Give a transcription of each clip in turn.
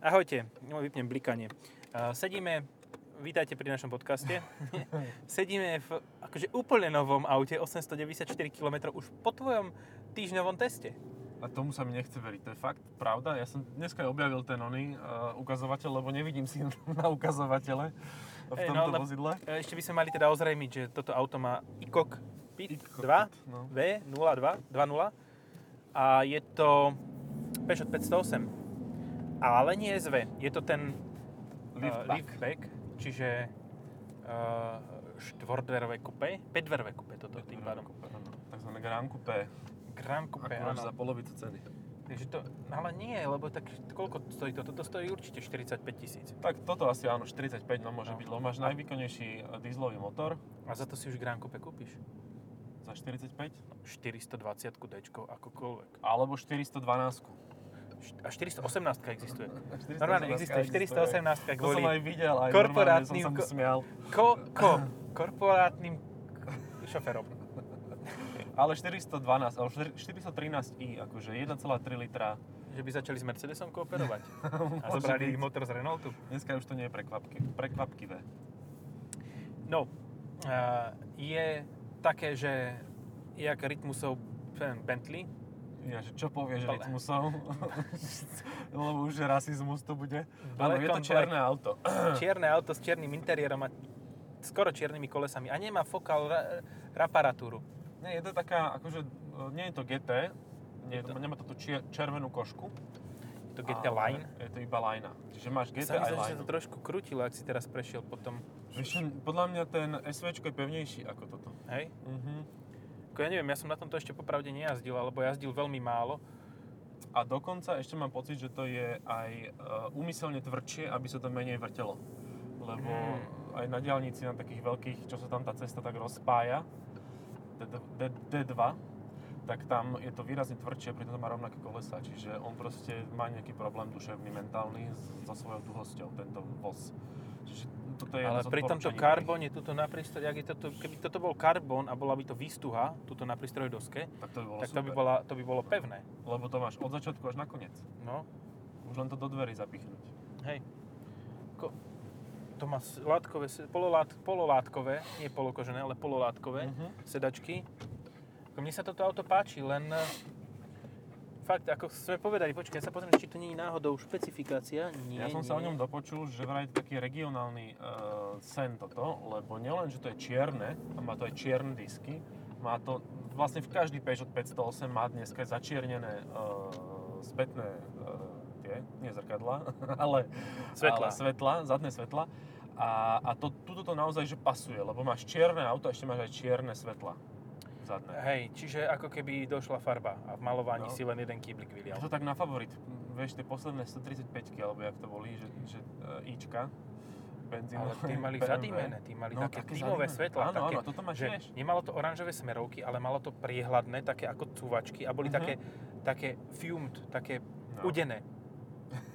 Ahojte, no, vypnem blikanie. Uh, sedíme, vítajte pri našom podcaste. sedíme v akože úplne novom aute, 894 km už po tvojom týždňovom teste. A tomu sa mi nechce veriť, to je fakt pravda. Ja som dneska objavil ten oný uh, ukazovateľ, lebo nevidím si na ukazovatele v Hej, tomto no, vozidle. Ešte by sme mali teda ozrejmiť, že toto auto má ICOC PIT ICOC 2 no. V02 2.0 a je to Peugeot 508. Ale nie SV, je to ten Liftback. uh, liftback, čiže uh, štvordverové kupé, päťdverové kupé toto tým pádom. Takzvané Grand Coupé. Grand Coupé, áno. za polovicu ceny. Takže to, ale nie, lebo tak koľko stojí to? Toto stojí určite 45 tisíc. Tak toto asi áno, 45 no môže No. byť, lebo máš najvýkonnejší e, dieselový motor A za to si už Grand Coupé kúpiš. za 45, 420 D, akokoľvek. alebo 412. A 418 existuje. 418 Normálne existuje 418 To som kvôli aj videl, aj korporátnym som sa smial. ko, ko, korporátnym šoferom. Ale 412, alebo 413i, akože 1,3 litra. Že by začali s Mercedesom kooperovať. A zobrali ich motor z Renaultu. Dneska už to nie je prekvapky, prekvapkivé. No, uh, je také, že jak Rytmusov ten Bentley, Ja, že čo povieš Bale. rytmusov? Lebo už rasizmus tu bude. Lebo je to čierne auto. čierne auto s čiernym interiérom a skoro čiernymi kolesami a nemá fokal ra- raparatúru. Nie, je to taká, akože, e, nie je to GT, nie je to, nemá to tú čier, červenú košku. Je to GT ale Line. Je to iba line. Čiže máš GT Sa že sa line. to trošku krutilo, ak si teraz prešiel potom. Vieš, podľa mňa ten SVčko je pevnejší ako toto. Hej? Mhm. Ako ja neviem, ja som na tomto ešte popravde nejazdil, alebo jazdil veľmi málo. A dokonca ešte mám pocit, že to je aj uh, úmyselne tvrdšie, aby sa to menej vrtelo. Lebo Hmm. aj na diálnici, na takých veľkých, čo sa tam tá cesta tak rozpája, D- D- D2, tak tam je to výrazne tvrdšie, pritom to má rovnaké kolesa. Čiže on proste má nejaký problém duševný, mentálny so svojou tuhosťou, tento voz. Čiže toto je Ale pri tomto karbone, tuto na prístroj, ak je toto, keby toto bol karbon a bola by to výstuha, tuto na prístrojovej doske. Tak to by bolo tak to by, bola, to by bolo pevné. Lebo to máš od začiatku až na koniec. No, Už len to do dverí zapichnúť. hej. Ko, to má látkové, pololát, pololátkové, nie polokožené, ale pololátkové Mhm. sedačky. Mne sa toto auto páči, len fakt, ako sme povedali, počkaj, ja sa pozriem, či to nie je náhodou špecifikácia. Nie, Ja som nie. sa o ňom dopočul, že vraj taký regionálny uh, sen toto, lebo nielen, že to je čierne, a má to aj čierne disky, má to, vlastne v každý Peugeot 508 má dneska začiernené uh, spätné uh, tie, nie zrkadla, ale Svetla. ale svetla, zadné svetla. A, a to, tuto to naozaj že pasuje, lebo máš čierne auto a ešte máš aj čierne svetla zadné. Hej, čiže ako keby došla farba a v malovaní No. si len jeden kýblik Je vylial. to tak na favorit, vieš, tie posledné 135 alebo jak to volí, že, že uh, Ička, benzínové. Ale tí mali BMW. zadýmené, tí mali No, také také dymové svetla. Áno, také, áno, toto máš že tiež. Nemalo to oranžové smerovky, ale malo to priehľadné, také ako cúvačky a boli Mhm. také, také fumed, také No. udené.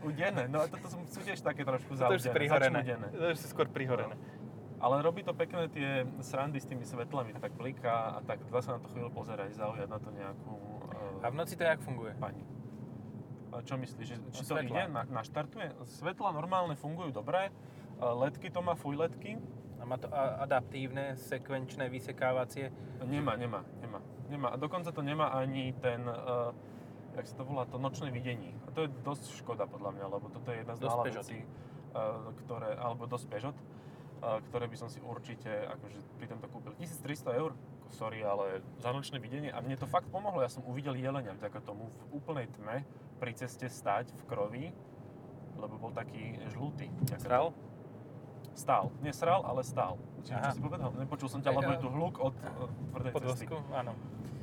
Udené, no a toto sú, tiež také trošku To už sú zaudené, prihorené. To už sú skôr prihorené. Ale robí to pekné tie srandy s tými svetlami, tak bliká a tak dá sa na to chvíľu pozerať, zaujať na to nejakú uh, A v noci to jak funguje? pani. A čo myslíš, že, či to svetla. ide, na, naštartuje? Svetla normálne fungujú dobre, uh, ledky to má, fuj ledky, A má to a- adaptívne, sekvenčné, vysekávacie. Nemá, nemá, nemá. Nemá. A dokonca to nemá ani ten, uh, jak sa to volá, to nočné videnie. A to je dosť škoda podľa mňa, lebo toto je jedna z mála vecí, uh, ktoré, alebo dosť Peugeot, ktoré by som si určite akože pri tomto kúpil. 1300 eur, sorry, ale za nočné videnie. A mne to fakt pomohlo. Ja som uvidel jelenia vďaka tomu v úplnej tme pri ceste stať v krovi, lebo bol taký žlutý. Sral? Stál. Nie sral, ale stál. Čiže, Aha. čo si povedal? Nepočul som ťa, lebo je tu hluk od, od tvrdej Pod cesty. dosku? Áno.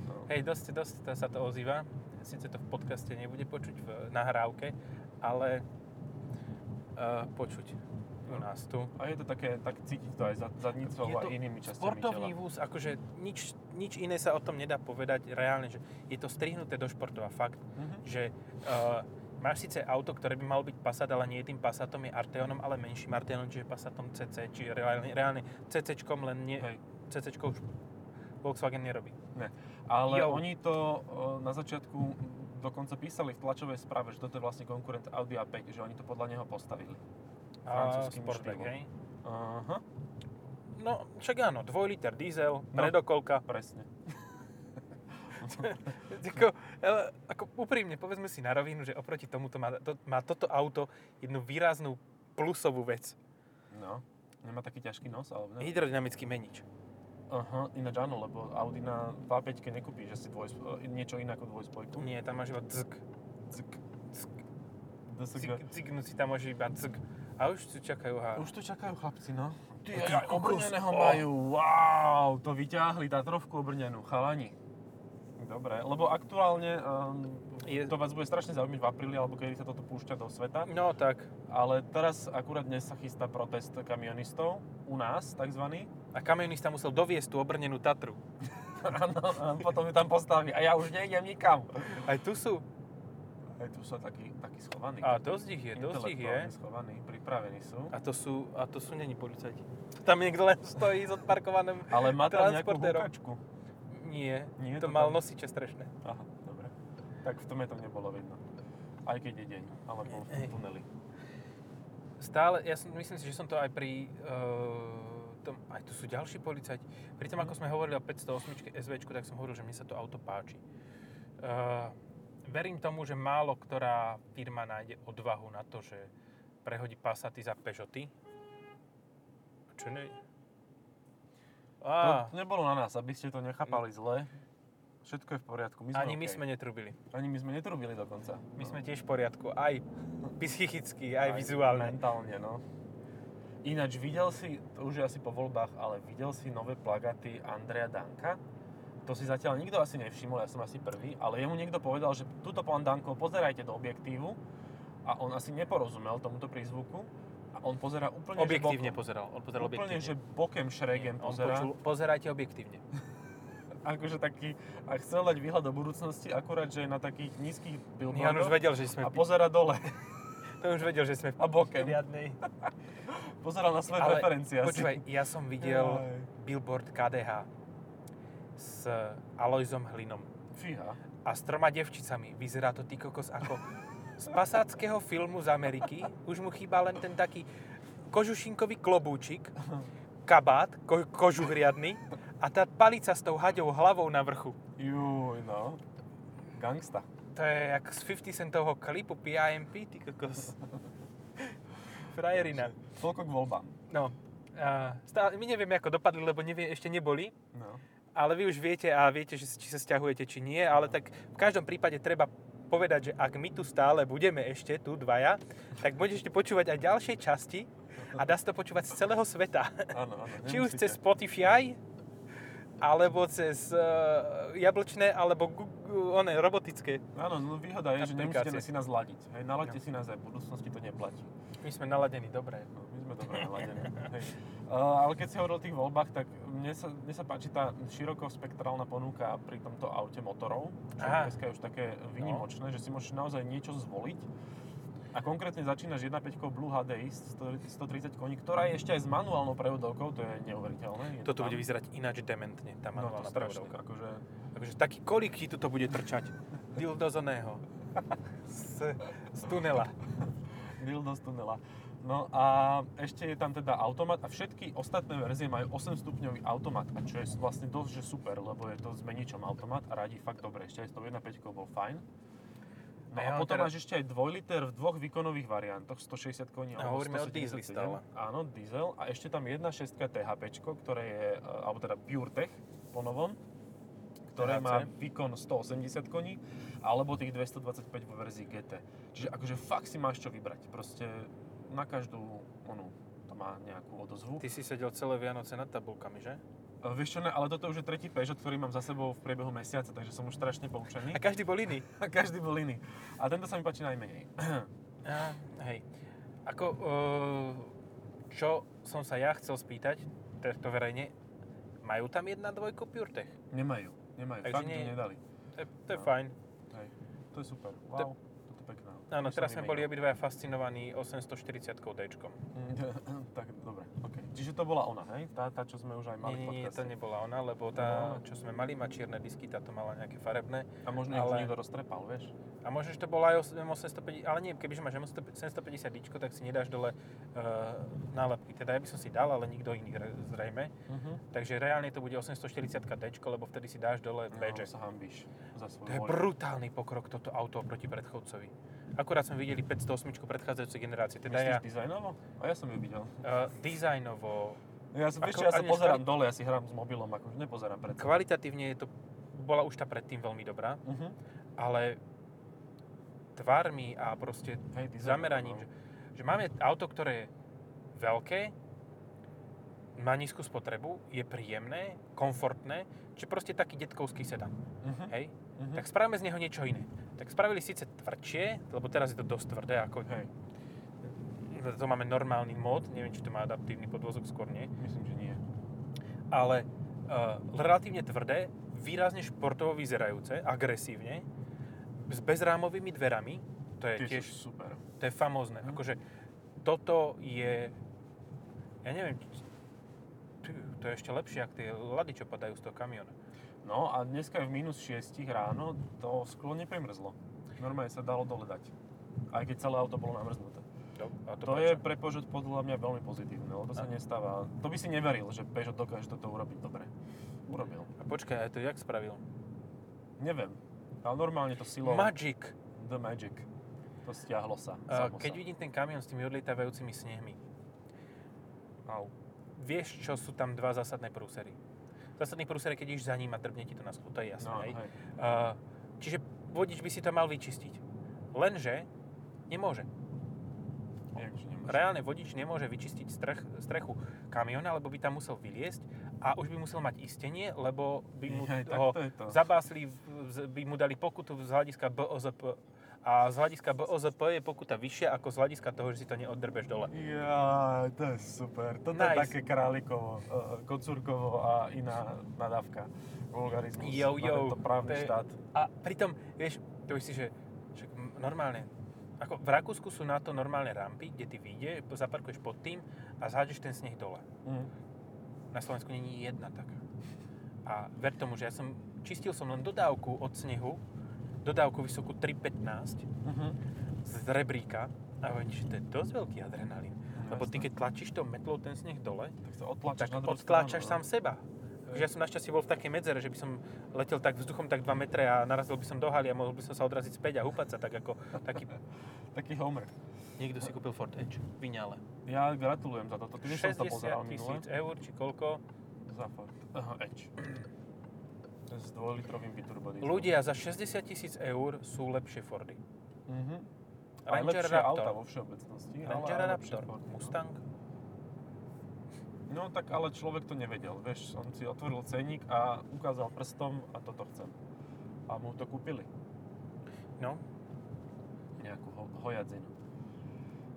No. Hej, dosť, dosť to sa to ozýva. Sice to v podcaste nebude počuť v nahrávke, ale uh, počuť u nás tu. A je to také, tak cítiť to aj za zadnicou a inými časťami sportovný tela. vúz, akože nič, nič iné sa o tom nedá povedať reálne, že je to strihnuté do športova fakt, Mhm. že uh, máš síce auto, ktoré by malo byť Passat, ale nie je tým Passatom, je Arteonom, ale menším Arteonom, čiže Passatom CC, čiže reálne, reálne CCčkom, len nie, Hej, CCčko už Volkswagen nerobí. ne. Ale Jo. oni to o, na začiatku dokonca písali v tlačovej správe, že toto je vlastne konkurent Audi A5, že oni to podľa neho postavili. Francúzským Sportback, hej? Aha, No, však áno, 2 liter diesel, No. predokolka. presne. Ako, ale, ako úprimne, povedzme si na rovinu, že oproti tomuto má, to, má toto auto jednu výraznú plusovú vec. No, nemá taký ťažký nos, alebo ne? Hydrodynamický menič. Aha, ináč áno, lebo Audi na 2.5 nekúpíš asi dvoj, niečo iné ako dvojspojku. Nie, tam máš iba. Ck, dzk. DSG. Cig, cignúť si tam môže iba dzk. A už tu čakajú ha. Už tu čakajú chlapci, no. Ty, Ty obrneného Oh. majú, wow, to vyťahli, tá trovku obrnenú, chalani. Dobre, lebo aktuálne um, Je- to vás bude strašne zaujímať v apríli, alebo kedy sa toto púšťa do sveta. No tak. Ale teraz akurát dnes sa chystá protest kamionistov, u nás takzvaný. A kamionista musel doviesť tú obrnenú Tatru. Áno, potom ju tam postaví a ja už nejdem nikam. Aj tu sú. Aj tu sú takí, takí schovaní. A dosť ich je, dosť ich je. Schovaní, pripravení sú. A to sú, a to sú není policajti. Tam niekto len stojí s odparkovaným Ale má tam nejakú hukačku. Nie, Nie, to to mal tam- nosiče strešné. Aha, dobre. Tak v tom je to nebolo vidno. Aj keď je deň, alebo v tuneli. Stále, ja som, myslím si, že som to aj pri... Uh, tom, aj tu sú ďalší policajti. Pri tom, ako sme hovorili o 508 SVčku, tak som hovoril, že mne sa to auto páči. Uh, verím tomu, že málo ktorá firma nájde odvahu na to, že prehodí Passaty za Peugeoty. Čo ne... Á, To nebolo na nás, aby ste to nechápali zle. Všetko je v poriadku. My sme ani my OK. sme netrubili. Ani my sme netrubili dokonca. My sme tiež v poriadku. Aj psychicky, aj, vizuálne. Mentálne, no. Ináč videl si, to už je asi po voľbách, ale videl si nové plagaty Andreja Danka? To si zatiaľ nikto asi nevšimol, ja som asi prvý, ale jemu niekto povedal, že túto pán Danko, pozerajte do objektívu a on asi neporozumel tomuto prízvuku a on pozera úplne, Objektívne že bokom. pozeral. On pozeral Úplne, objektívne. že bokem šregem on pozera. počul, pozerajte objektívne. Akože taký, a chcel dať výhľad do budúcnosti, akurát, že je na takých nízkych Ja on už billboardoch vedel, že sme a pozera dole. To už vedel, že sme v A bokem. riadnej. Pozeral na svoje Ale referencie asi. počúvaj, ja som videl Jaj. billboard KDH s Alojzom Hlinom Fíha. a s troma devčicami. Vyzerá to ty kokos ako z pasáckého filmu z Ameriky. Už mu chýba len ten taký kožušinkový klobúčik, kabát, ko- kožuch riadny a tá palica s tou haďou hlavou na vrchu. Juj, no. Gangsta. To je jak z 50 centového klipu PIMP, ty kokos. Frajerina. Toľko k voľbám. No, a stále, my nevieme, ako dopadli, lebo nevie, ešte neboli, No. ale vy už viete a viete, že, či sa stiahujete, či nie, ale tak v každom prípade treba povedať, že ak my tu stále budeme ešte, tu dvaja, tak budete počúvať aj ďalšie časti a dá sa to počúvať z celého sveta. Áno, áno. či už cez Spotify, alebo cez uh, jablčné, alebo gu, gu, one, robotické. Áno, no výhoda je, že nemusíte Aplikácie. si nás ladiť. Hej, nalaďte No. si nás aj v budúcnosti, to neplatí. My sme naladení dobre. No, my sme dobre naladení. Hej. Uh, ale keď si hovoril o tých voľbách, tak mne sa, mne sa páči tá širokospektrálna ponuka pri tomto aute motorov, čo Aha. je dneska už také výnimočné, že si môžeš naozaj niečo zvoliť. A konkrétne začínaš 1.5 Blue HDI s 130 koní, ktorá je ešte aj s manuálnou prevodovkou, to je neuveriteľné. Je to Toto tam. bude vyzerať ináč dementne, tá No manuálna strašne, prevodovka. akože Takže taký kolík ti tuto bude trčať. Dildo z oného. Z, z tunela. dildo z tunela. No a ešte je tam teda automat a všetky ostatné verzie majú 8 stupňový automat, a čo je vlastne dosť že super, lebo je to s meničom automat a radí fakt dobre. Ešte aj s tou 1.5 bol fajn. No A a ja mám potom teraz- máš ešte aj 2 liter v dvoch výkonových variantoch, 160 koní A alebo hovoríme o 177. diesli stále. Áno, diesel. A ešte tam 1.6 THP, ktoré je, e, alebo teda PureTech po novom, ktoré THC. má výkon 180 koní, alebo tých 225 vo verzii GT. Čiže akože fakt si máš čo vybrať. Proste na každú onu to má nejakú odozvu. Ty si sedel celé Vianoce nad tabulkami, že? E, Vieš čo, ne, ale toto už je tretí Peugeot, ktorý mám za sebou v priebehu mesiaca, takže som už strašne poučený. A každý bol iný. A každý bol iný. A tento sa mi páči najmenej. A, hej. Ako, uh, čo som sa ja chcel spýtať, to verejne, majú tam jedna dvojku PureTech? Nemajú, nemajú. Takže Fakt nie- to nedali. To to je No. fajn. Hej. To je super. Wow, pekné. Áno, teraz sme boli obidvaja fascinovaní 840 D. tak, dobre, OK. Čiže to bola ona, hej? Tá, tá čo sme už aj mali Nie, nie, nie, to nebola ona, lebo tá, No. čo sme mali, má čierne disky, táto mala nejaké farebné. A možno ale... niekto roztrepal, vieš? A možno, že to bola aj M850, ale nie, kebyže máš M750 dičko, tak si nedáš dole uh, nálepky. Teda ja by som si dal, ale nikto iný re- zrejme. Uh-huh. Takže reálne to bude 840 D, lebo vtedy si dáš dole No, badge. sa hambíš za svoj To je brutálny pokrok toto auto proti predchodcovi. Akurát sme videli 508 predchádzajúcej generácie, teda ja Myslíš dizajnovo? A ja som ju videl. uh, dizajnovo, Ja, som, vieš, Ako- ja sa pozerám škali- dole, ja si hrám s mobilom, akože nepozerám pred kvalitatívne je to, bola už tá predtým veľmi dobrá, Uh-huh. ale tvarmi a proste Hej, zameraním, no. že, že máme auto, ktoré je veľké, má nízku spotrebu, je príjemné, komfortné, čiže proste taký detkovský sedan, Uh-huh. hej? Uh-huh. Tak spravíme z neho niečo iné. Tak spravili síce tvrdšie, lebo teraz je to dosť tvrdé, ako Hej, to máme normálny mod, neviem, či to má adaptívny podvozok, skôr nie, myslím, že nie. ale uh, relatívne tvrdé, výrazne športovo vyzerajúce, agresívne, s bezrámovými dverami, to je Tie tiež, super. to je famózne. Mhm. Akože toto je, ja neviem, či- to je ešte lepšie, ako tie lady, čo padajú z toho kamiona. No a dneska je v minus 6 ráno, to sklo nepremrzlo. Normálne sa dalo dole dať. Aj keď celé auto bolo namrznuté. To, a To, to je pre Peugeot podľa mňa veľmi pozitívne, lebo to sa nestáva. To by si neveril, že Peugeot dokáže toto urobiť dobre. Urobil. A počkaj, a to jak spravil? Neviem. Ale normálne to silou. Magic! The Magic. To stiahlo sa. Samo keď sa. vidím ten kamion s tými odlietavajúcimi snehmi, Au. Vieš, čo sú tam dva zásadné prúsery? Zásadný prúser, je, keď ideš za ním a drbne ti to na sklo, to je jasné, No, hej? hej. Uh, čiže vodič by si to mal vyčistiť. Lenže nemôže. Reálne vodič nemôže vyčistiť strech, strechu kamiona, lebo by tam musel vyliesť a už by musel mať istenie, lebo by mu ho to zabásli, by mu dali pokutu z hľadiska BOZP. A z hľadiska BOZP je pokuta vyššia ako z hľadiska toho, že si to neoddrbeš dole. Ja, to je super. Toto Nice. je také králikovo, uh, kocúrkovo a iná nadávka. Vulgarizmus. Jo, jo, tento právny to je- štát. A pritom, vieš, to si, že m- normálne, ako v Rakúsku sú na to normálne rampy, kde ty vyjde, zaparkuješ pod tým a zhádžeš ten sneh dole. Mm. Na Slovensku není jedna taká. A ver tomu, že ja som, čistil som len dodávku od snehu, dodávku vysokú 3,15 Mhm. z rebríka a hovorím, že to je dosť veľký adrenalín. Lebo ty keď tlačíš tou metlou ten sneh dole, Tak sa odtlačíš tak odtláčaš sám seba. Takže ja som našťastie bol v takej medzere, že by som letel tak vzduchom tak 2 metre a narazil by som do haly a mohol by som sa odraziť späť a húpať sa tak ako taký... no. Taký homer. Niekto si kúpil Ford Edge, vyňale. Ja gratulujem za toto. Som to 60 pozeral minule. tisíc eur, či koľko. Za Ford. Edge. S dvojlitrovým biturbo dieselom. Ľudia za 60 tisíc eur sú lepšie Fordy. Mhm. Ranger lepšie auta Raptor. vo všeobecnosti. ale Ranger lepšie Raptor, Fordy, no. Mustang. No tak ale človek to nevedel, vieš, on si otvoril ceník a ukázal prstom a toto chcem. A mu to kúpili. No, Nejakú ho- hojadzinu.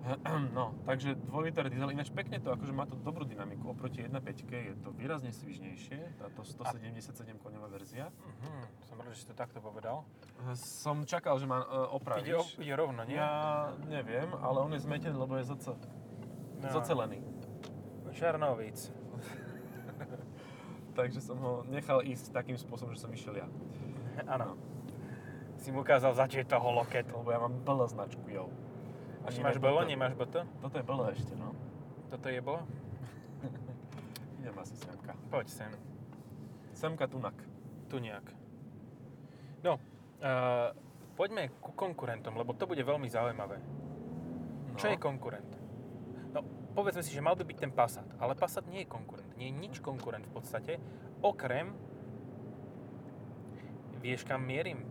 No, takže 2 liter diesel, ináč pekne to, akože má to dobrú dynamiku, oproti 1.5 je to výrazne svižnejšie, táto 177 koňová verzia. mhm, som rád, že si to takto povedal. Som čakal, že ma Ide, o, opravíš. ide rovno, nie? Ja neviem, ale on je zmetený, lebo je zoce, No. zocelený. Černovic. Takže som ho nechal ísť takým spôsobom, že som išiel ja. Áno. Si mu ukázal začiť toho loket. Lebo ja mám BL značku, jo. Ani máš bolo, nemáš BT? Toto je BL ešte, no. Toto je bolo? Idem asi semka. Poď sem. Semka tunak. Tu nejak. No, uh, poďme ku konkurentom, lebo to bude veľmi zaujímavé. No. Čo je konkurent? No, povedzme si, že mal by byť ten Passat, ale Passat nie je konkurent. Nie je nič konkurent v podstate, okrem... Vieš, kam mierim?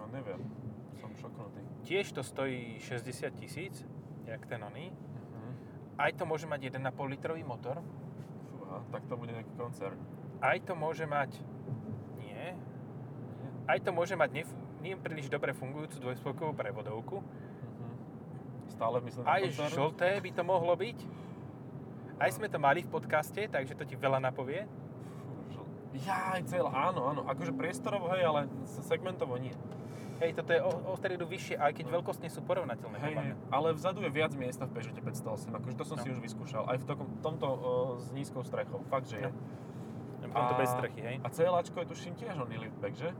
No neviem. Som šoknutý. Tiež to stojí 60 tisíc, jak ten oný. Mhm. Aj to môže mať 1,5 litrový motor. Fúha, tak to bude nejaký koncern. Aj to môže mať... Nie. Nie? Aj to môže mať nef- nie príliš dobre fungujúcu dvojspojkovú prevodovku. Mhm. Stále myslím Aj koncern? žlté by to mohlo byť. Aj sme to mali v podcaste, takže to ti veľa napovie. Fú, žl- Jaj, celá, áno, áno. Akože priestorovo, hej, ale segmentovo nie. Hej, toto je o, o triedu vyššie, aj keď veľkostne sú porovnateľné. Hej, hej, ale vzadu je viac miesta v Peugeote 508, akože to som No. si už vyskúšal. Aj v tokom, tomto o, s nízkou strechou, fakt, že je. No. Tomto bez strechy, hej. A CLAčko je tuším tiež oný liftback, že?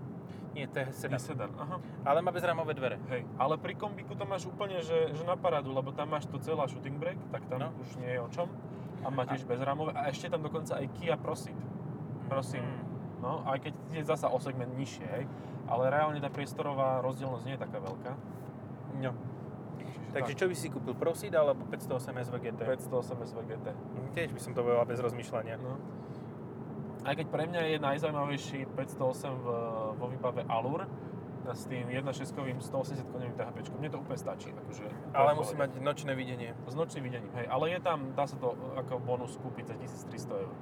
Nie, to je sedan. Je sedan, aha. Ale má bezrámové dvere. Hej, ale pri kombiku to máš úplne, že, že na parádu, lebo tam máš to celá shooting brake, tak tam No. už nie je o čom. A má tiež bezrámové a ešte tam dokonca aj Kia Proceed. Prosím, Mm. No, aj keď je zasa o segment nižšie, hej. Ale reálne tá priestorová rozdielnosť nie je taká veľká. No. Čiže Takže čo by si kúpil? Proceed alebo 508 SV GT? 508 SV GT. Tiež by som to povedal bez rozmýšľania. No. Aj keď pre mňa je najzaujímavejší 508 v, vo výbave Allure s tým 1.6-kovým 180 koňovým THP. Mne to úplne stačí. Akože, Ale musí mať nočné videnie. S nočným videním, hej. Ale je tam, dá sa to ako bonus kúpiť za 1300 eur.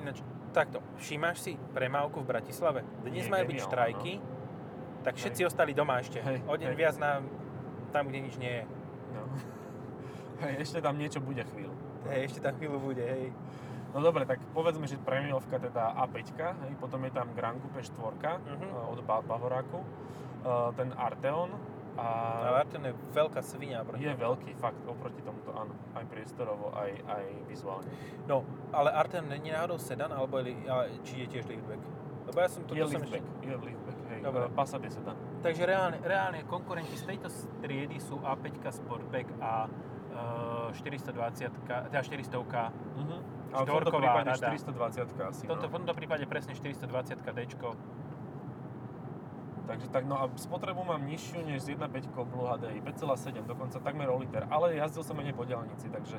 Ináč, takto, všímaš si premávku v Bratislave? Dnes Je majú byť štrajky, tak všetci ostali doma ešte. Hej, o deň hej. viac na tam, kde nič nie je. No. Hej, ešte tam niečo bude chvíľu. Hej, ešte tam chvíľu bude, hej. No dobre, tak povedzme, že premiovka teda A5, hej, potom je tam Grand Coupe 4 Mhm. eh, od ba- Bavoráku, eh, ten Arteon a Ale Arten je veľká svinia. proti je tomu. veľký, fakt, oproti tomuto áno, aj priestorovo, aj, aj vizuálne. No, ale Arten není náhodou sedan, alebo je, ale, či je tiež liftback? Lebo ja som to, je liftback, ešte... je liftback, hej, Dobre. eh, Passat je sedan. Takže reálne, reálne konkurenti z tejto triedy sú A5 Sportback a uh, 420, teda 400 Mhm. A v tomto prípade rada. 420 asi, v tomto, v no. tomto prípade presne 420 Dčko. Takže tak, no a spotrebu mám nižšiu než z 1.5 Blue HDI, 5,7, dokonca takmer o liter, ale jazdil som menej po diaľnici, takže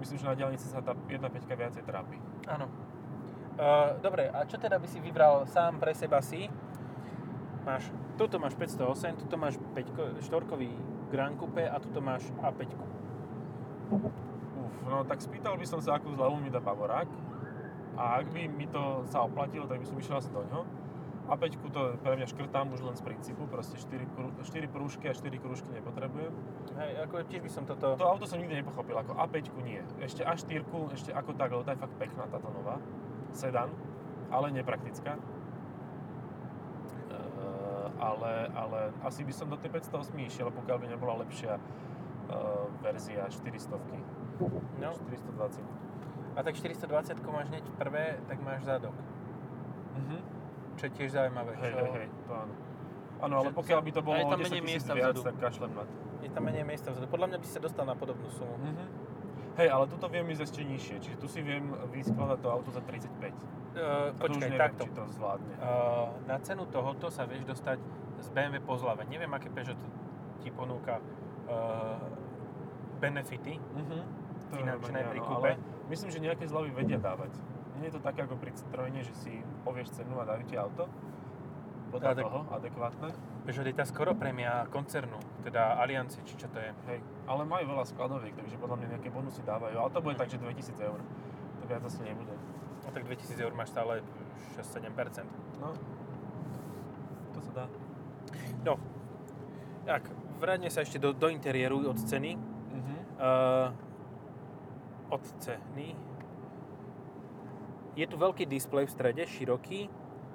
myslím, že na diaľnici sa tá 1.5 viacej trápi. Áno. Uh, dobre, a čo teda by si vybral sám pre seba si? Máš, tuto máš 508, tuto máš 5 štvorkový Grand Coupe a tuto máš A5. Uf, no tak spýtal by som sa, akú zľavu mi dá Bavorák a ak by mi to sa oplatilo, tak by som išiel asi do ňoho. A 5 to pre mňa škrtám už len z princípu, proste 4, krú, 4 prúžky a 4 krúžky nepotrebujem. Hej, ako tiež by som toto... To auto som nikdy nepochopil, ako A5 nie. Ešte A4, ešte ako tak, lebo tá je fakt pekná táto nová. Sedan, ale nepraktická. Uh, ale, ale asi by som do tej 508 išiel, pokiaľ by nebola lepšia uh, verzia 400 No, 420. a tak 420 máš hneď prvé, tak máš zadok. Mhm. Čo je tiež zaujímavé. Hej, čo... hej, hej, to áno. Áno, ale pokiaľ by to bolo tam 10 menej miesta viac, vzadu. tak kašlem na to. Je tam menej miesta vzadu. Podľa mňa by si sa dostal na podobnú sumu. Mhm. Hej, ale tuto viem ísť ešte nižšie, čiže tu si viem vyskladať to auto za 35. Uh, A to už počkaj, neviem, takto. či to zvládne. Uh, na cenu tohoto sa vieš dostať z BMW po zlave. Neviem, aké Peugeot ti ponúka uh, benefity. To je Finančné pri kúpe. Myslím, že nejaké zľavy vedia dávať. Je to také ako pri Citroene, že si povieš cenu a dajú ti auto. Podľa Ale tak- toho, adekvátne. Peugeot je tá skoro prémia koncernu, teda Aliancie, či čo to je. Hej, ale majú veľa skladoviek, takže podľa mňa nejaké bonusy dávajú. Ale to bude tak, že 2000 eur. To viac asi nebude. No tak 2000 eur máš stále 6-7%. No, to sa dá. No, tak, vráťme sa ešte do, do interiéru od ceny. Mhm. Uh, od ceny. Je tu veľký displej v strede, široký,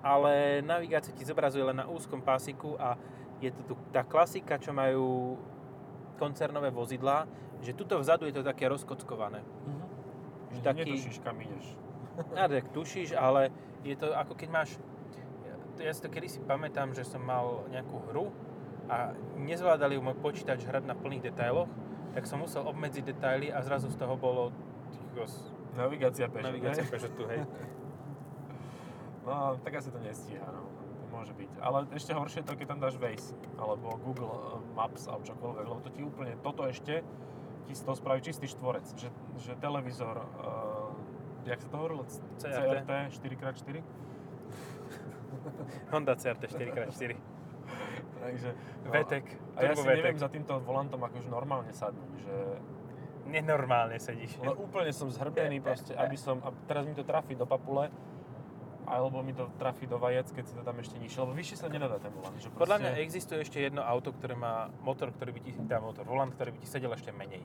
ale navigácia ti zobrazuje len na úzkom pásiku a je to tu tá klasika, čo majú koncernové vozidlá, že tuto vzadu je to také rozkockované. Mhm. Že Že taký- netušíš, kam ideš. Ja tak tušíš, ale je to ako keď máš... Ja si to kedysi pamätám, že som mal nejakú hru a nezvládali ju môj počítač hrať na plných detailoch, tak som musel obmedziť detaily a zrazu z toho bolo Navigácia Peugeot, navigácia? Peugeotu, hej. No, tak asi to nestíha, no. Môže byť. Ale ešte horšie je to, keď tam dáš Waze, alebo Google eh, Maps, alebo čokoľvek, lebo to ti úplne, toto ešte ti z toho spraví čistý štvorec, že, že televízor, uh, jak sa to hovorilo? CRT. CRT 4x4? Honda CRT 4x4. Takže, no, VTEC, A ja si neviem VTEC. za týmto volantom akože normálne sadnúť, že Nenormálne sedíš. ale úplne som zhrbený proste, aby som, a teraz mi to trafí do papule, alebo mi to trafí do vajec, keď si to tam ešte nižšie, lebo vyššie sa nedá ten volant. Že Podľa mňa proste- existuje ešte jedno auto, ktoré má motor, ktorý by ti, teda motor, volant, ktorý by ti sedel ešte menej.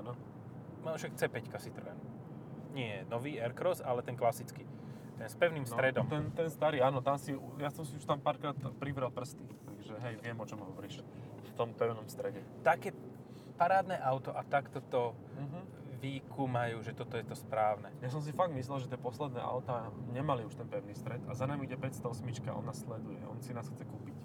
Áno. No však C5 Citroen. Nie nový Aircross, ale ten klasický. Ten s pevným stredom. No, ten, ten starý, áno, tam si, ja som si už tam párkrát privrel prsty, takže hej, viem, o čom hovoríš. V tom pevnom strede. Také parádne auto a takto to Mhm. vykúmajú, že toto je to správne. Ja som si fakt myslel, že tie posledné autá nemali už ten pevný stred a za nami ide 508, on nás sleduje, on si nás chce kúpiť.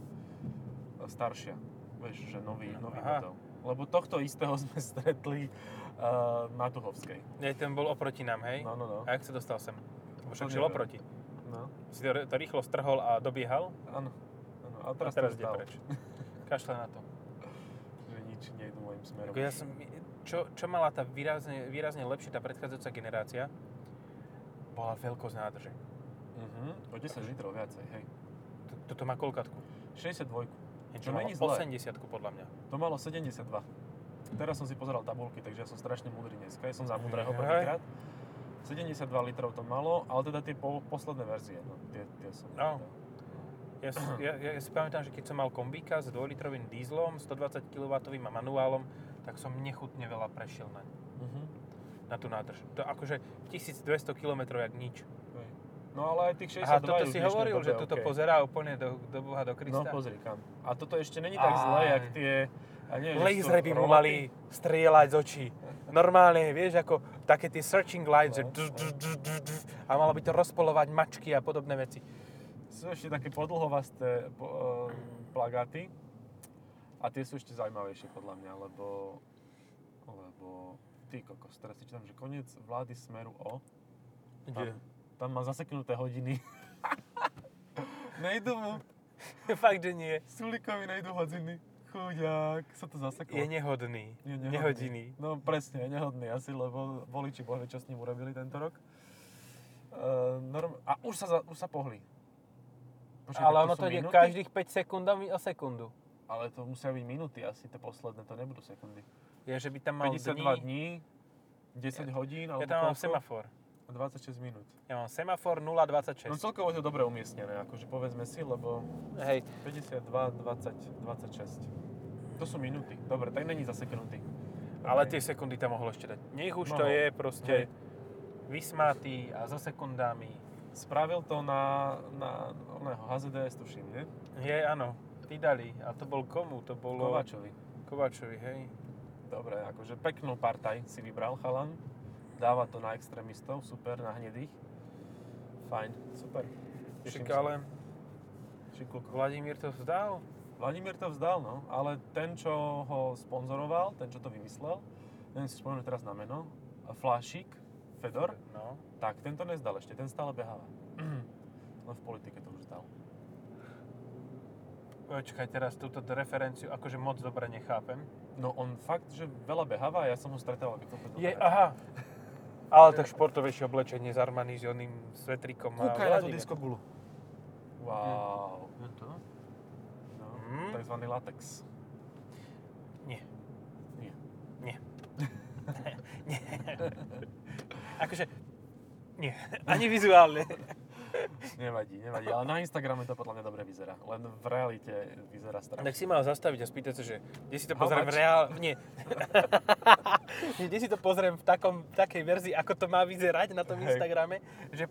A Staršia, vieš, že nový, nový Aha. model. Lebo tohto istého sme stretli uh, na Tuhovskej. Nie, ten bol oproti nám, hej? No, no, no. A jak sa dostal sem? Lebo však šiel oproti. no. Si to, to rýchlo strhol a dobiehal Áno. áno. A a teraz, teraz to ide preč. Kašle na to. Že nič nejdu mojim smerom. Ako ja som, čo, čo mala tá výrazne, výrazne lepšie, tá predchádzajúca generácia, bola veľkosť nádrže. Mhm. O 10 litrov viacej, hej. T- Toto má koľkatku? 62. Niečo To není zlé. 80 podľa mňa. To malo 72. Teraz som si pozeral tabulky, takže ja som strašne múdry dneska. Ja som za múdreho prvýkrát. 72 litrov to malo, ale teda tie po, posledné verzie, no, tie, tie som... No. Si- ja, ja, ja si pamätám, že keď som mal kombíka s 2-litrovým dízlom, 120 kW a manuálom, tak som nechutne veľa prešiel na, Mhm. na tú nádrž. To akože 1200 km jak nič. No ale aj tých 62 Aha, toto si hovoril, dobe že toto OK. pozerá úplne do, do Boha, do No Krista. pozri kam. A toto ešte není tak Aj. zlé, jak tie... A nie, že sú Lasery by mu mali strieľať z očí. Normálne, vieš, ako také tie searching lights, že No, dž, dž, dž, dž, dž, a malo by to rozpolovať mačky a podobné veci. Sú ešte také podlhovasté po, uh, plagáty. A tie sú ešte zaujímavejšie podľa mňa, lebo... Lebo... Ty kokos, teraz si čítam, že koniec vlády Smeru o... Kde? Tam má zaseknuté hodiny. nejdu mu. Fakt, že nie. Sulikovi nejdu hodiny. Chuďák, sa to zaseklo. Je nehodný. Je Nehodiny. No presne, je nehodný asi, lebo voliči bohvie, čo s ním urobili tento rok. Uh, norm... A už sa, za- už sa pohli. Počkaj, Ale ono sú to ide minúty? každých 5 sekúnd a sekundu. Ale to musia byť minúty asi, tie posledné, to nebudú sekundy. Je, že by tam mal 52 dní. dní, 10 hodín, alebo Ja tam mám koľko? semafor. A 26 minút. Ja mám semafor 0,26. No celkovo je to dobre umiestnené, akože povedzme si, lebo Hej, 52, 20, 26. To sú minúty. Dobre, tak není zaseknutý. ale OK. tie sekundy tam mohol ešte dať. Nech už to Mohol. je proste vysmátý a so sekundami. Spravil to na, na oného HZDS, tuším, nie? Je, áno, ty dali. A to bol komu? To bolo... Kovačovi. Kovačovi, hej. Dobre, akože peknú partaj si vybral chalan. Dáva to na extrémistov, super, na hnedých. Fajn, super. Však ale. Vladimír to vzdal. Vladimír to vzdal, no, ale ten, čo ho sponzoroval, ten, čo to vymyslel, neviem si spomenúť teraz na meno, Flášik, Fedor, No. tak ten to nezdal ešte, ten stále beháva. No v politike to už zdal. Počkaj, teraz túto referenciu akože moc dobre nechápem. No on fakt, že veľa beháva a ja som ho stretával, keď som chodil Je, do aha. Ale tak športovejšie oblečenie s Armani s oným svetrikom Kúkaj na tú diskogulu. Wow. No to? No, Mm. takzvaný latex. Nie. Nie. nie. Akože, nie. Ani vizuálne. Nevadí, nevadí, ale na Instagrame to podľa mňa dobre vyzerá. Len v realite vyzerá strašne. Tak si mal zastaviť a spýtať sa, že kde si to How pozriem v much? reál... Nie. Kde si to pozriem v takom, takej verzii, ako to má vyzerať na tom Hej. Instagrame, že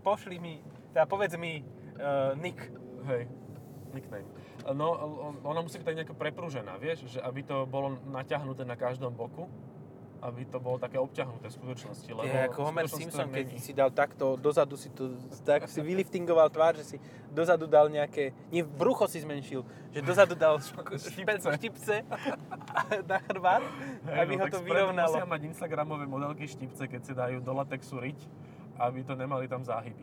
pošli mi, teda povedz mi uh, nick. Hej, nickname. No, on- ona musí byť tak nejako preprúžená, vieš, že aby to bolo naťahnuté na každom boku, aby to bolo také obťahnuté v skutočnosti. Lebo je ako Homer Simpson, keď si dal takto dozadu si to, tak si vyliftingoval tvár, že si dozadu dal nejaké, nie, brucho si zmenšil, že dozadu dal Štipce. štipce na chrbát, Hej, aby no, ho to vyrovnalo. Musia mať Instagramové modelky štipce, keď si dajú do latexu riť, aby to nemali tam záhyby.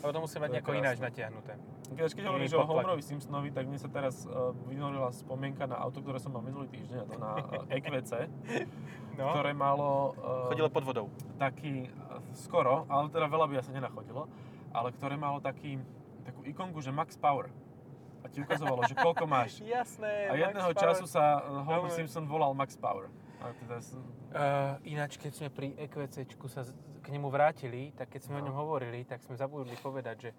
Ale to musí mať To nejako ináč natiahnuté. Keď, keď hovoríš o. Homerovi Simpsonovi, tak mne sa teraz uh, vynorila spomienka na auto, ktoré som mal minulý týždeň, a to na uh, EQC, No. ktoré malo uh, Chodilo pod vodou. taký, uh, skoro, ale teda veľa by sa nenachodilo, ale ktoré malo taký, takú ikonku, že Max Power. A ti ukazovalo, že koľko máš. Jasné, A Max jedného Power. času sa uh, Homer Homer. Simpson volal Max Power. A teda, Uh, ináč, keď sme pri EQCčku sa k nemu vrátili, tak keď sme o No. ňom hovorili, tak sme zabudli povedať, že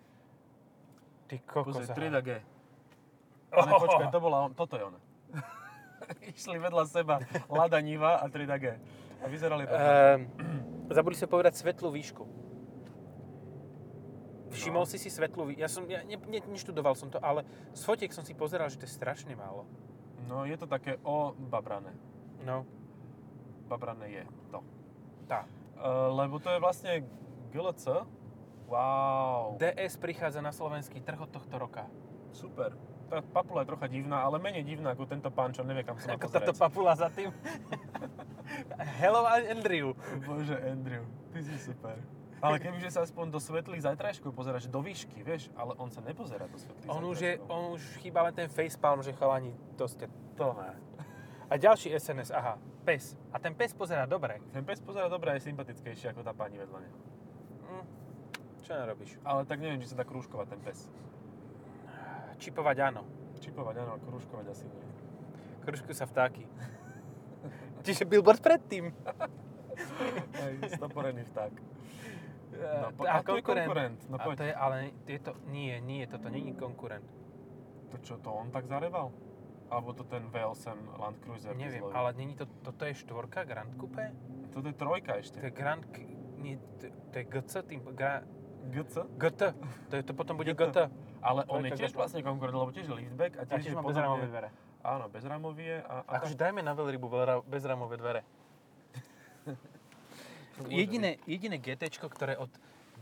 ty kokos. pozri, aha. 3DG. Ne, počkaj, to bola on, toto je ona. Išli vedľa seba Lada Niva a 3DG. A vyzerali to. Ehm, zabudli sme povedať svetlú výšku. Všimol si si svetlu, vý- ja som, ja ne, ne, neštudoval som to, ale z fotiek som si pozeral, že to je strašne málo. No je to také o babrané. No, Babrané je to. tá. Uh, lebo to je vlastne GLC. Wow. DS prichádza na slovenský trh od tohto roka. Super. Tá papula je trocha divná, ale menej divná ako tento pán, čo nevie kam sa Ako táto papula za tým. Hello Andrew. Bože, Andrew, ty si super. Ale kebyže sa aspoň do svetlých zajtrajškov pozeráš do výšky, vieš, ale on sa nepozerá do svetlých On už, je, on už chýba len ten facepalm, že chalani, to ste... To ne. A ďalší SNS, aha, pes. A ten pes pozerá dobre. Ten pes pozerá dobre a je sympatickejší ako tá pani vedľa neho. Hm, čo narobíš? Ale tak neviem, či sa dá krúžkovať ten pes. Čipovať áno. Čipovať áno, ale krúžkovať asi nie. Kružku sa vtáky. Čiže billboard predtým. Hej, stoporený vták. No, po- a to je konkurent, no a poď. to je, ale je to, nie, nie, toto není konkurent. To čo, to on tak zareval? Alebo to ten V8 Land Cruiser? Neviem, dieselový? ale není to, toto je štvorka Grand Coupe? Toto je trojka ešte. To je Grand, nie, to, to je GC, tým, gra, GC? GT, to, je, to potom bude GT. GT. Ale on je tiež vlastne konkurent, lebo tiež je liftback a A tiež, tiež je má bezrámové dvere. Áno, bezrámový je a, a Akože dajme na veľrybu bezrámové dvere. Jediné, jediné GT, ktoré od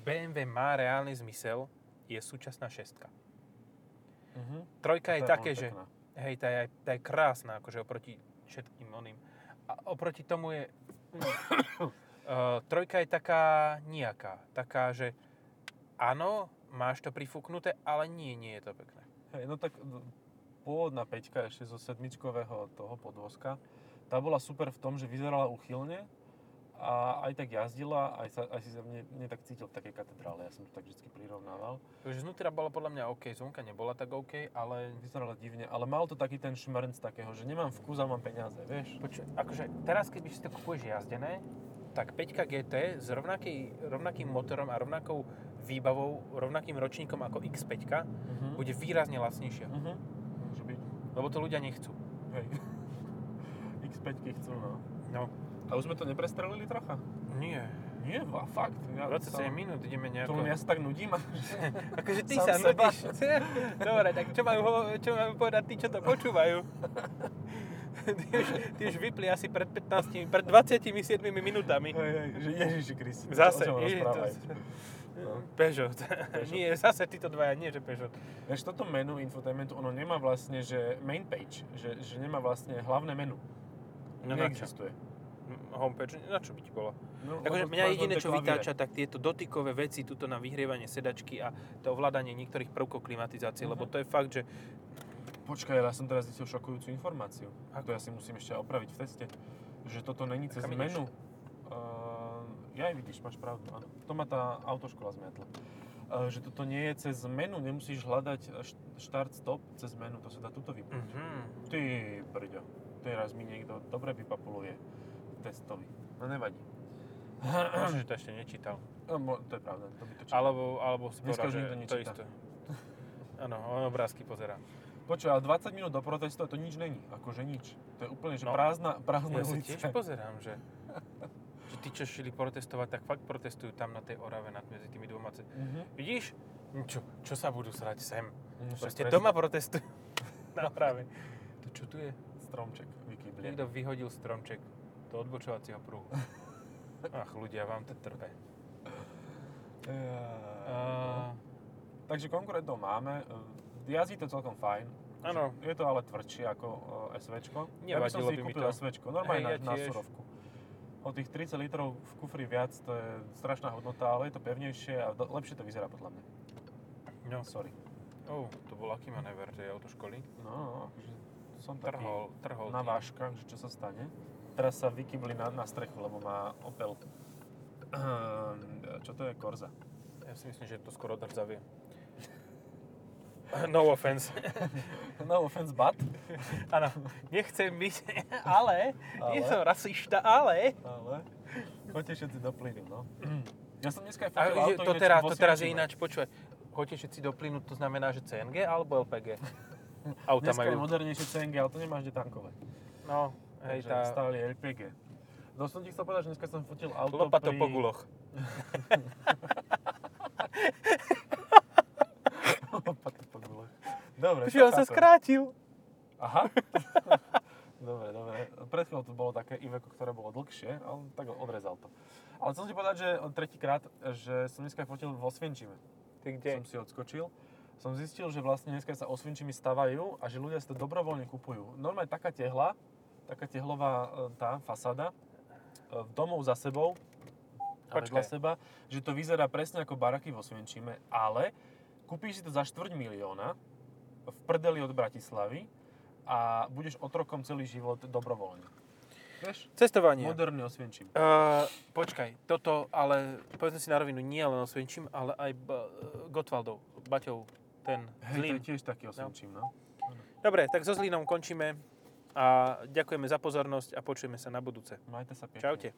BMW má reálny zmysel, je súčasná šestka. Mhm. Trojka je To také, že pekná. hej, tá je, tá je krásna, akože oproti všetkým oným. A oproti tomu je... uh, trojka je taká nejaká. Taká, že áno, máš to prifúknuté, ale nie, nie je to pekné. Hej, no tak d- pôvodná peťka ešte zo sedmičkového toho podvozka, tá bola super v tom, že vyzerala uchylne a aj tak jazdila, aj, sa, aj si sa mne, mne tak cítil v takej katedrále, ja som to tak vždy prirovnával. Takže znútra bola podľa mňa OK, zvonka nebola tak OK, ale Vyzerala divne, ale mal to taký ten šmrnc takého, že nemám vkus a mám peniaze, vieš? Počuj, akože teraz, keď si to kupuješ jazdené, tak 5 GT s rovnaký, rovnakým motorom a rovnakou výbavou, rovnakým ročníkom ako X5 Mhm. bude výrazne lacnejšia. Mhm. Môže byť. Lebo to ľudia nechcú. Hej. X5 chcú, no. No, A už sme to neprestrelili trocha? nie. Nie, a fakt. Ja 27 minút ideme To nejako... ja sa tak nudím. Akože ty sám sa nudíš. Dobre, tak čo majú, hovo- čo majú povedať tí, čo to počúvajú? ty, už, ty už vypli asi pred 15, pred 27 minútami. hej, hej, že Ježiši Kristi. Zase, o čom je, rozprávaj? to, No. Peugeot. Nie, zase títo dvaja, nie že Peugeot. Vieš, toto menu infotainmentu, ono nemá vlastne, že main page, že, že nemá vlastne hlavné menu. No? Neexistuje. Homepage, na čo by ti bolo? No, Akože mňa jediné, čo vytáča, tak tieto dotykové veci, tuto na vyhrievanie sedačky a to ovládanie niektorých prvkov klimatizácie, Mhm. lebo to je fakt, že Počkaj, ja som teraz zistil šokujúcu informáciu. A to ja si musím ešte opraviť v teste. Že toto není cez menu. Uh, ja aj vidíš, máš pravdu, áno. To ma tá autoškola zmiatla. Uh, že toto nie je cez menu, nemusíš hľadať št- štart, stop cez menu, to sa dá tuto vypnúť. Mhm. Ty brďo, teraz mi niekto dobre vypapuluje testovi. No nevadí. Možno, že to ešte nečítal. No, to je pravda, to by to čítal. Alebo, alebo si povedal, že to isté. Áno, on obrázky pozerá. Počuj, ale 20 minút do protestu a to nič není. Akože nič. To je úplne, že No. prázdna, prázdna Ja ulica. tiež pozerám, že tí, čo šli protestovať, tak fakt protestujú tam na tej Orave nad medzi tými dvoma. Mhm. Vidíš? Čo, čo sa budú srať sem? Však Proste prezident- doma protestujú. na Orave. To čo tu je? Stromček vykýblie. Niekto vyhodil stromček do odbočovacieho pruhu. Ach, ľudia, vám to trpe. Uh, Takže konkurentov máme. Jazdí to celkom fajn. Áno. Je to ale tvrdšie ako uh, SVčko. ja by som Nevadilo si by mi to. SVčko. Normálne Hej, ja na, na tiež. surovku. O tých 30 litrov v kufri viac, to je strašná hodnota, ale je to pevnejšie a lepšie to vyzerá podľa mňa. no. Sorry. Oh, to bol aký manéver tej autoškoly? No, akože som taký Trhol, trhol. na váškach, že čo sa stane. Teraz sa vykybli na, na strechu, lebo má Opel. Ehm, čo to je? Korza. Ja si myslím, že to skoro odrdzavie. No offense. No offense, but. Áno, nechcem byť, ale, nie Ale? som rasista, ale... Ale choďte všetci do plynu, no. Ja som dneska aj fotil auto to, teraz, vo to teraz je ináč, počúvaj. Chodíte všetci do plynu, to znamená, že CNG alebo LPG? Auta Dneska je majú. modernejšie CNG, ale to nemáš kde tankovať. No, hej, Takže tá stále je LPG. No som ti chcel povedať, že dneska som fotil auto lopato pri... po guloch. Počuj, on sa skrátil. Aha. dobre, dobre. Pred chvíľou to bolo také Iveco, ktoré bolo dlhšie, ale tak odrezal to. Ale chcem ti povedať, že tretíkrát, že som dneska fotil vo Svienčime. Ty kde? Som si odskočil. Som zistil, že vlastne dneska sa osvienčimi stavajú a že ľudia si to dobrovoľne kupujú. Normálne taká tehla, taká tehlová e, tá fasáda, e, domov za sebou, a vedľa seba, že to vyzerá presne ako baraky vo Svienčime, ale kúpíš si to za štvrť milióna v prdeli od Bratislavy a budeš otrokom celý život dobrovoľne. Vieš? Cestovanie. Moderný Osvienčim. Uh, počkaj, toto, ale povedzme si na rovinu, nie len Osvienčím, ale aj ba- Gotwaldov, Baťov, ten Hej, to je tiež taký Osvienčim, no. Dobre, tak so Zlínom končíme a ďakujeme za pozornosť a počujeme sa na budúce. Majte sa pekne. Čaute.